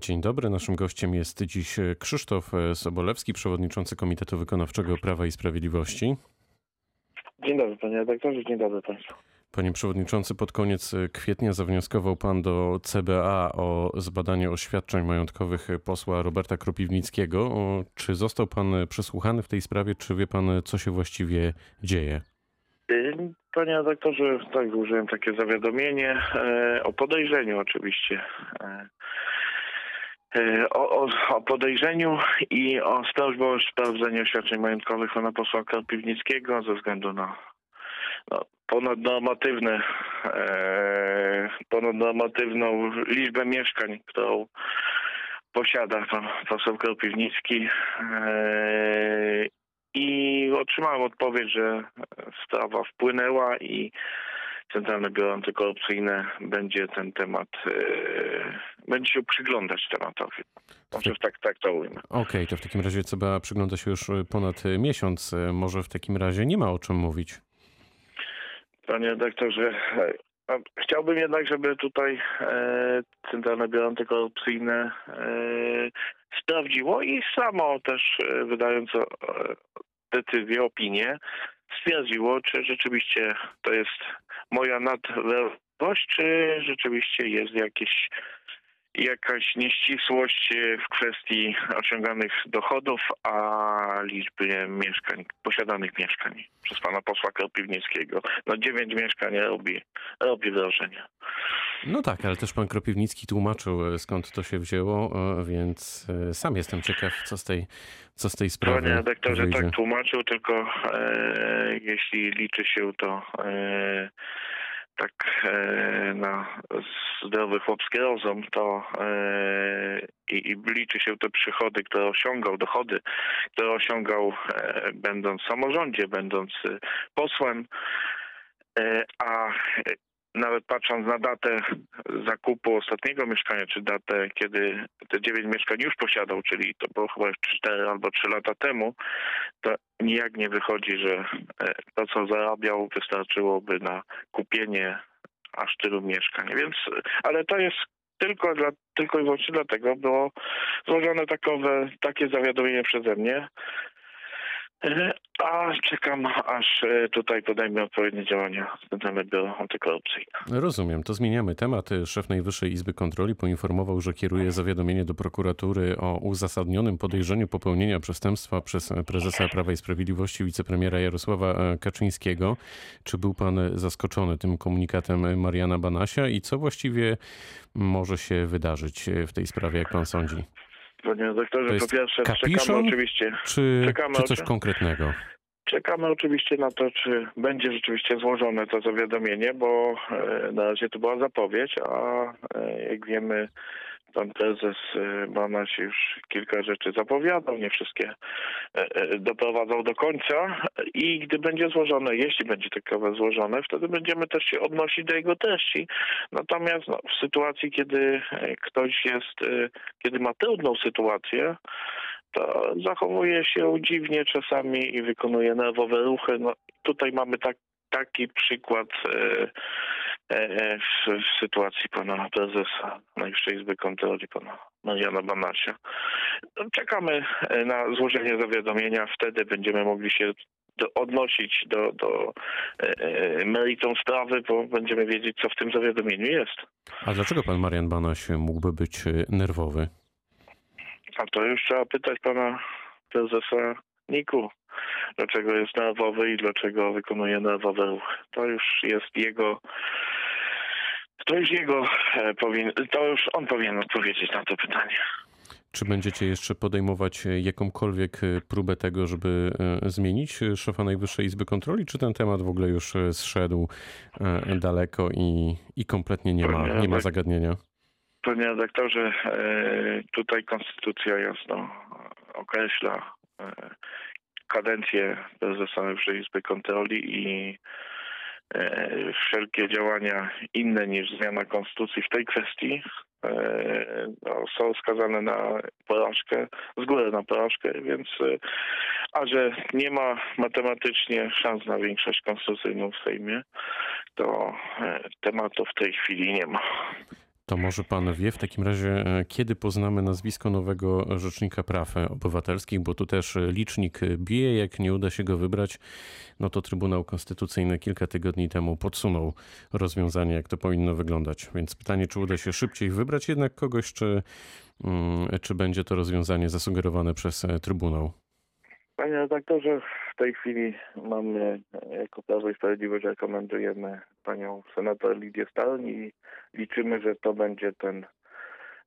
Dzień dobry. Naszym gościem jest dziś Krzysztof Sobolewski, przewodniczący Komitetu Wykonawczego Prawa i Sprawiedliwości. Dzień dobry panie redaktorze, dzień dobry państwu. Panie przewodniczący, pod koniec kwietnia zawnioskował pan do CBA o zbadanie oświadczeń majątkowych posła Roberta Kropiwnickiego. Czy został pan przesłuchany w tej sprawie, czy wie pan, co się właściwie dzieje? Panie redaktorze, tak, użyłem takie zawiadomienie e, o podejrzeniu oczywiście. E, o, o, o, podejrzeniu i o prośbą o sprawdzenie oświadczeń majątkowych pana posła Karpiwnickiego ze względu na no, ponadnormatywne, e, ponadnormatywną liczbę mieszkań, którą posiada pan poseł Karpiwnicki e, i otrzymałem odpowiedź, że sprawa wpłynęła i Centralne Biuro Antykorupcyjne będzie ten temat, yy, będzie się przyglądać tematowi. Może tak, tak to ujmę. Okej, okay, to w takim razie CBA przygląda się już ponad miesiąc. Może w takim razie nie ma o czym mówić. Panie redaktorze, chciałbym jednak, żeby tutaj e, Centralne Biuro Antykorupcyjne e, sprawdziło i samo też e, wydając decyzję, opinię, stwierdziło, czy rzeczywiście to jest moja nadwrażliwość, czy rzeczywiście jest jakieś, jakaś nieścisłość w kwestii osiąganych dochodów, a liczby mieszkań, posiadanych mieszkań przez pana posła Kropiwnickiego. No dziewięć mieszkań robi, robi wrażenie. No tak, ale też pan Kropiwnicki tłumaczył, e, skąd to się wzięło, e, więc e, sam jestem ciekaw, co z tej, co z tej sprawy Panie redaktorze, wyjdzie. tak tłumaczył, tylko e, jeśli liczy się to e, tak e, na zdrowy chłopski rozum, to i, i liczy się te przychody, które osiągał, dochody, które osiągał będąc w samorządzie, będąc posłem, a nawet patrząc na datę zakupu ostatniego mieszkania, czy datę, kiedy te dziewięć mieszkań już posiadał, czyli to było chyba 4 albo 3 lata temu, to nijak nie wychodzi, że e, to, co zarabiał, wystarczyłoby na kupienie aż tylu mieszkań. Więc, ale to jest tylko, dla, tylko i wyłącznie dlatego było złożone takowe, takie zawiadomienie przeze mnie, a czekam, aż e, tutaj podejmie odpowiednie działania Centralne Biuro Antykorupcyjne. Rozumiem, to zmieniamy temat. Szef Najwyższej Izby Kontroli poinformował, że kieruje zawiadomienie do prokuratury o uzasadnionym podejrzeniu popełnienia przestępstwa przez prezesa Prawa i Sprawiedliwości wicepremiera Jarosława e, Kaczyńskiego. Czy był pan zaskoczony tym komunikatem Mariana Banasia i co właściwie może się wydarzyć w tej sprawie, jak pan sądzi? Panie doktorze, po pierwsze kapiszon, czekamy oczywiście. Czy, czekamy czy coś konkretnego? Czekamy oczywiście na to, czy będzie rzeczywiście złożone to zawiadomienie, bo e, na razie to była zapowiedź, a e, jak wiemy, pan prezes Banaś y, już kilka rzeczy zapowiadał, nie wszystkie e, e, doprowadzał do końca i gdy będzie złożone, jeśli będzie takowe złożone, wtedy będziemy też się odnosić do jego treści. Natomiast no, w sytuacji, kiedy e, ktoś jest, kiedy ma trudną sytuację, to zachowuje się dziwnie czasami i wykonuje nerwowe ruchy. No, tutaj mamy tak, taki przykład w, w, sytuacji pana prezesa Najwyższej Izby Kontroli, pana Mariana Banasia. No, czekamy e, na złożenie zawiadomienia, wtedy będziemy mogli się do, odnosić do, do e, meritum sprawy, bo będziemy wiedzieć, co w tym zawiadomieniu jest. A dlaczego pan Marian Banaś mógłby być nerwowy? A to już trzeba pytać pana prezesa Niku, dlaczego jest nerwowy i dlaczego wykonuje nerwowe ruchy. To już jest jego to już jego e, powinien, to już on powinien odpowiedzieć na to pytanie. Czy będziecie jeszcze podejmować jakąkolwiek e, próbę tego, żeby e, zmienić szefa Najwyższej Izby Kontroli, czy ten temat w ogóle już zszedł daleko i, i kompletnie nie ma, nie ma zagadnienia? Panie redaktorze, tutaj konstytucja jasno określa kadencję prezesa Najwyższej Izby Kontroli i E, wszelkie działania inne niż zmiana konstytucji w tej kwestii e, no, są skazane na porażkę, z góry na porażkę, więc e, a że nie ma matematycznie szans na większość konstytucyjną w Sejmie, to tematu w tej chwili nie ma. To może pan wie w takim razie, e, kiedy poznamy nazwisko nowego Rzecznika Praw Obywatelskich, bo tu też licznik bije, jak nie uda się go wybrać, no to Trybunał Konstytucyjny kilka tygodni temu podsunął rozwiązanie, jak to powinno wyglądać. Więc pytanie, czy uda się szybciej wybrać jednak kogoś, czy, mm, czy będzie to rozwiązanie zasugerowane przez Trybunał? Panie redaktorze, w tej chwili mamy jako Prawo i Sprawiedliwość rekomendujemy panią senator Lidię Stalni i liczymy, że to będzie ten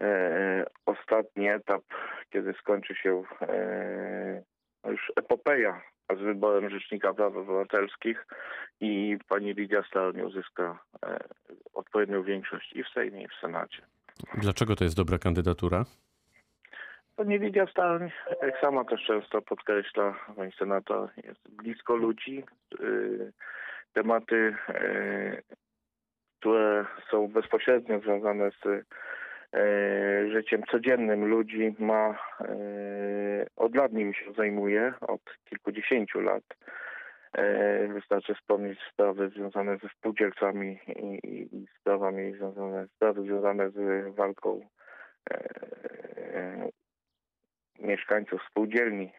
e, ostatni etap, kiedy skończy się e, już epopeja z wyborem Rzecznika Praw Obywatelskich i pani Lidia Stalni uzyska e, odpowiednią większość i w Sejmie, i w Senacie. Dlaczego to jest dobra kandydatura? Lidia Stań, jak sama też często podkreśla, pani senator, jest blisko ludzi. Y, tematy, y, które są bezpośrednio związane z y, życiem codziennym ludzi, ma od lat nim się zajmuje, od kilkudziesięciu lat. Wystarczy wspomnieć sprawy związane ze spółdzielcami i, i sprawami związane, sprawy związane z walką mieszkańców spółdzielni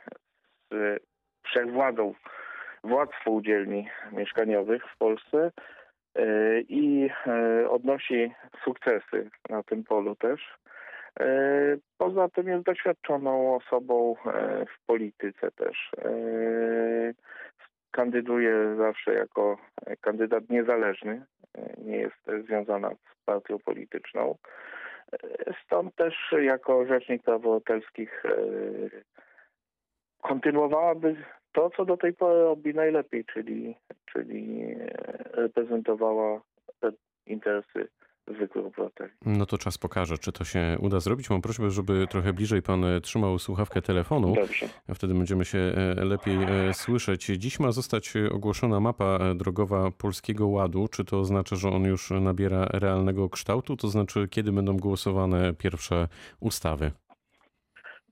z wszechwładą władz spółdzielni mieszkaniowych w Polsce e, i e, odnosi sukcesy na tym polu też. E, poza tym jest doświadczoną osobą w polityce też. Kandyduje zawsze jako kandydat niezależny, nie jest związana z partią polityczną. Stąd też jako Rzecznik Praw Obywatelskich e, kontynuowałaby to, co do tej pory robi najlepiej, czyli, czyli reprezentowała interesy zwykłych obywateli. No to czas pokaże, czy to się uda zrobić. Mam prośbę, żeby trochę bliżej pan e, trzymał słuchawkę telefonu. Dobrze. A wtedy będziemy się e, lepiej słyszeć. Dziś ma zostać ogłoszona mapa drogowa Polskiego Ładu. Czy to oznacza, że on już nabiera realnego kształtu? To znaczy, kiedy będą głosowane pierwsze ustawy?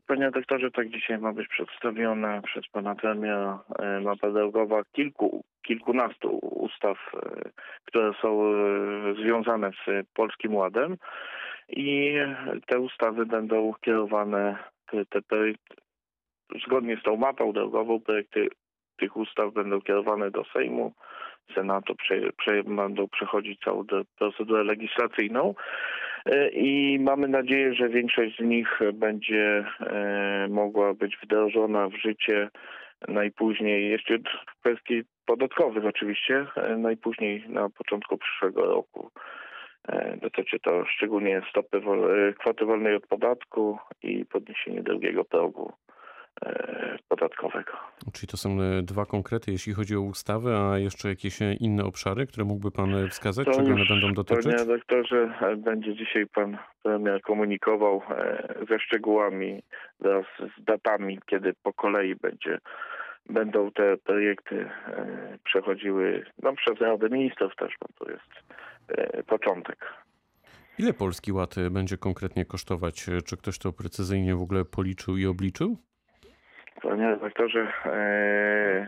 Panie doktorze, tak dzisiaj ma być przedstawiona przez pana premiera e, mapa drogowa kilku, kilkunastu ustaw, e, które są e, związane z Polskim Ładem i te ustawy będą kierowane, te, projekty, zgodnie z tą mapą drogową, projekty tych ustaw będą kierowane do Sejmu, Senatu, prze, prze, będą przechodzić całą procedurę legislacyjną. E, i mamy nadzieję, że większość z nich będzie e, mogła być wdrożona w życie najpóźniej, jeszcze w kwestii podatkowych oczywiście, e, najpóźniej na początku przyszłego roku. Dotyczy to szczególnie stopy kwoty wolnej od podatku i podniesienie drugiego progu podatkowego. Czyli to są e, dwa konkrety, jeśli chodzi o ustawę, a jeszcze jakieś e, inne obszary, które mógłby Pan wskazać, to czego one będą dotyczyć? Panie redaktorze, będzie dzisiaj Pan premier komunikował ze szczegółami wraz z datami, kiedy po kolei będzie będą te projekty przechodziły no, przez Radę Ministrów też, bo to jest początek. Ile Polski Ład będzie konkretnie kosztować? Czy ktoś to precyzyjnie w ogóle policzył i obliczył? Panie redaktorze, e,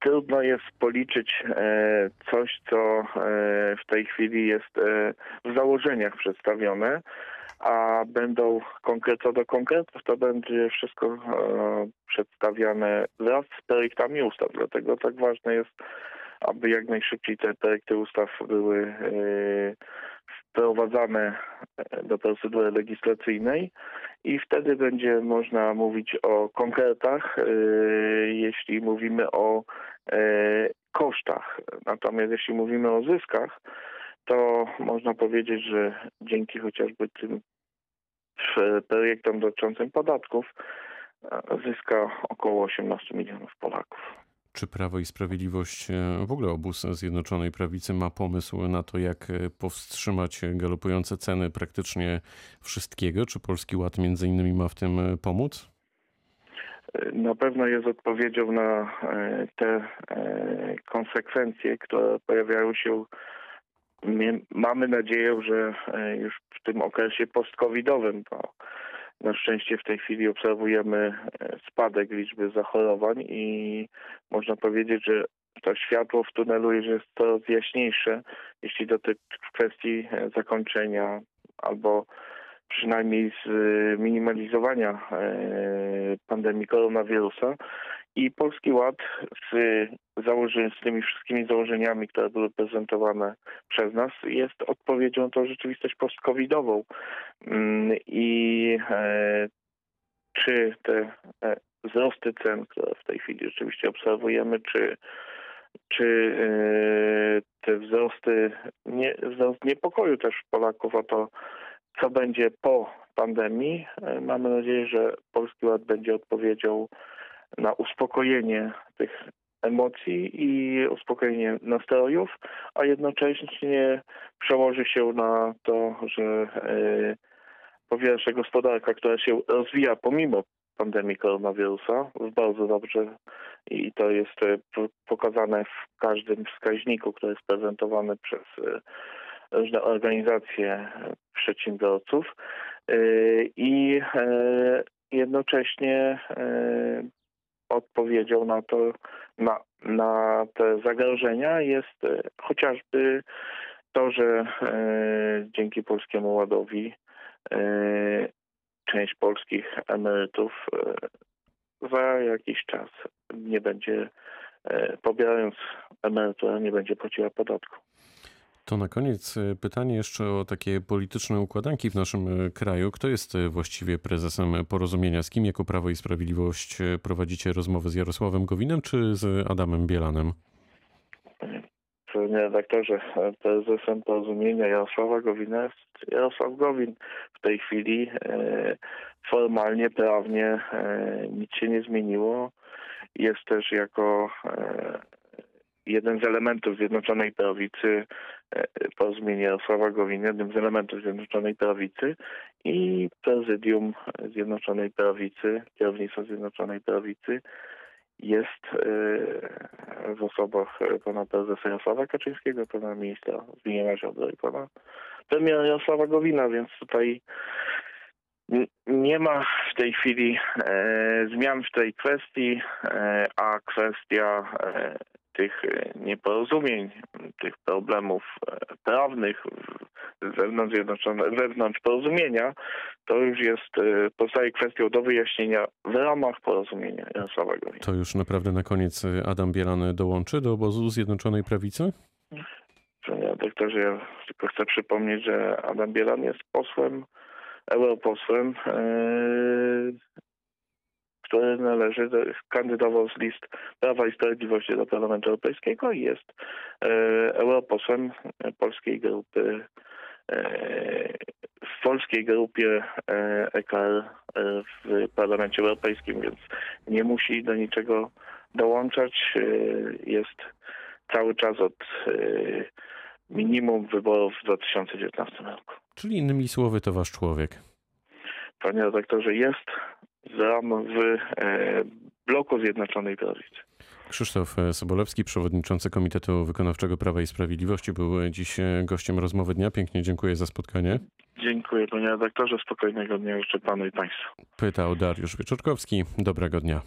trudno jest policzyć e, coś, co e, w tej chwili jest e, w założeniach przedstawione, a będą konkret, co do konkretów, to będzie wszystko e, przedstawiane wraz z projektami ustaw. Dlatego tak ważne jest, aby jak najszybciej te projekty ustaw były e, wprowadzane do procedury legislacyjnej i wtedy będzie można mówić o konkretach, e, jeśli mówimy o e, kosztach. Natomiast jeśli mówimy o zyskach, to można powiedzieć, że dzięki chociażby tym projektom dotyczącym podatków zyska około 18 milionów Polaków. Czy Prawo i Sprawiedliwość, e, w ogóle obóz Zjednoczonej Prawicy ma pomysł na to, jak e, powstrzymać galopujące ceny praktycznie wszystkiego? Czy Polski Ład między innymi ma w tym e, pomóc? Na pewno jest odpowiedzią na te konsekwencje, które pojawiają się. Mamy nadzieję, że już w tym okresie post-covidowym, bo na szczęście w tej chwili obserwujemy e, spadek liczby zachorowań i można powiedzieć, że to światło w tunelu jest coraz jaśniejsze, jeśli dotyczy kwestii e, zakończenia albo przynajmniej zminimalizowania e, pandemii koronawirusa. I Polski Ład z, założy, z tymi wszystkimi założeniami, które były prezentowane przez nas, jest odpowiedzią na tą rzeczywistość post-covidową. Mm, I e, czy te e, wzrosty cen, które w tej chwili rzeczywiście obserwujemy, czy, czy e, te wzrosty, nie, wzrost niepokoju też Polaków o to, co będzie po pandemii. E, Mamy nadzieję, że Polski Ład będzie odpowiedzią na uspokojenie tych emocji i uspokojenie nastrojów, a jednocześnie przełoży się na to, że e, po pierwsze gospodarka, która się rozwija pomimo pandemii koronawirusa, bardzo dobrze i to jest e, pokazane w każdym wskaźniku, który jest prezentowany przez e, różne organizacje przedsiębiorców i jednocześnie odpowiedzią na to, na, na te zagrożenia jest e, chociażby to, że e, dzięki Polskiemu Ładowi e, część polskich emerytów e, za jakiś czas nie będzie, e, pobierając emeryturę, nie będzie płaciła podatku. To na koniec e, pytanie jeszcze o takie polityczne układanki w naszym e, kraju. Kto jest e, właściwie prezesem porozumienia? Z kim jako Prawo i Sprawiedliwość prowadzicie rozmowy z Jarosławem Gowinem czy z Adamem Bielanem? Panie redaktorze, prezesem porozumienia Jarosława Gowina jest Jarosław Gowin. W tej chwili formalnie, prawnie nic się nie zmieniło. Jest też jako jeden z elementów Zjednoczonej Prawicy e, porozumienie Jarosława Gowina, jednym z elementów Zjednoczonej Prawicy i prezydium Zjednoczonej Prawicy, kierownictwo Zjednoczonej Prawicy jest e, w osobach e, pana prezesa Jarosława Kaczyńskiego, pana ministra Zbigniewa Ziobry i pana premiera Jarosława Gowina, więc tutaj nie ma w tej chwili e, zmian w tej kwestii, e, a kwestia e, tych e, nieporozumień, tych problemów e, prawnych wewnątrz, wewnątrz porozumienia, to już jest, e, pozostaje kwestią do wyjaśnienia w ramach porozumienia Gowina. To już naprawdę na koniec Adam Bielan dołączy do obozu Zjednoczonej Prawicy? Panie doktorze, ja tylko chcę przypomnieć, że Adam Bielan jest posłem, europosłem, który należy, do, kandydował z list Prawa i Sprawiedliwości do Parlamentu Europejskiego i jest e, europosłem polskiej grupy e, w polskiej grupie e, EKR e, w Parlamencie Europejskim, więc nie musi do niczego dołączać. E, Jest cały czas od e, minimum wyborów w 2019 roku. Czyli innymi słowy to wasz człowiek. Panie redaktorze, jest z ram w e, bloku Zjednoczonej Prawicy. Krzysztof e, Sobolewski, przewodniczący Komitetu Wykonawczego Prawa i Sprawiedliwości, był dziś e, gościem rozmowy dnia. Pięknie dziękuję za spotkanie. Dziękuję panie redaktorze, spokojnego dnia życzę panu i państwu. Pytał Dariusz Wieczorkowski. Dobrego dnia.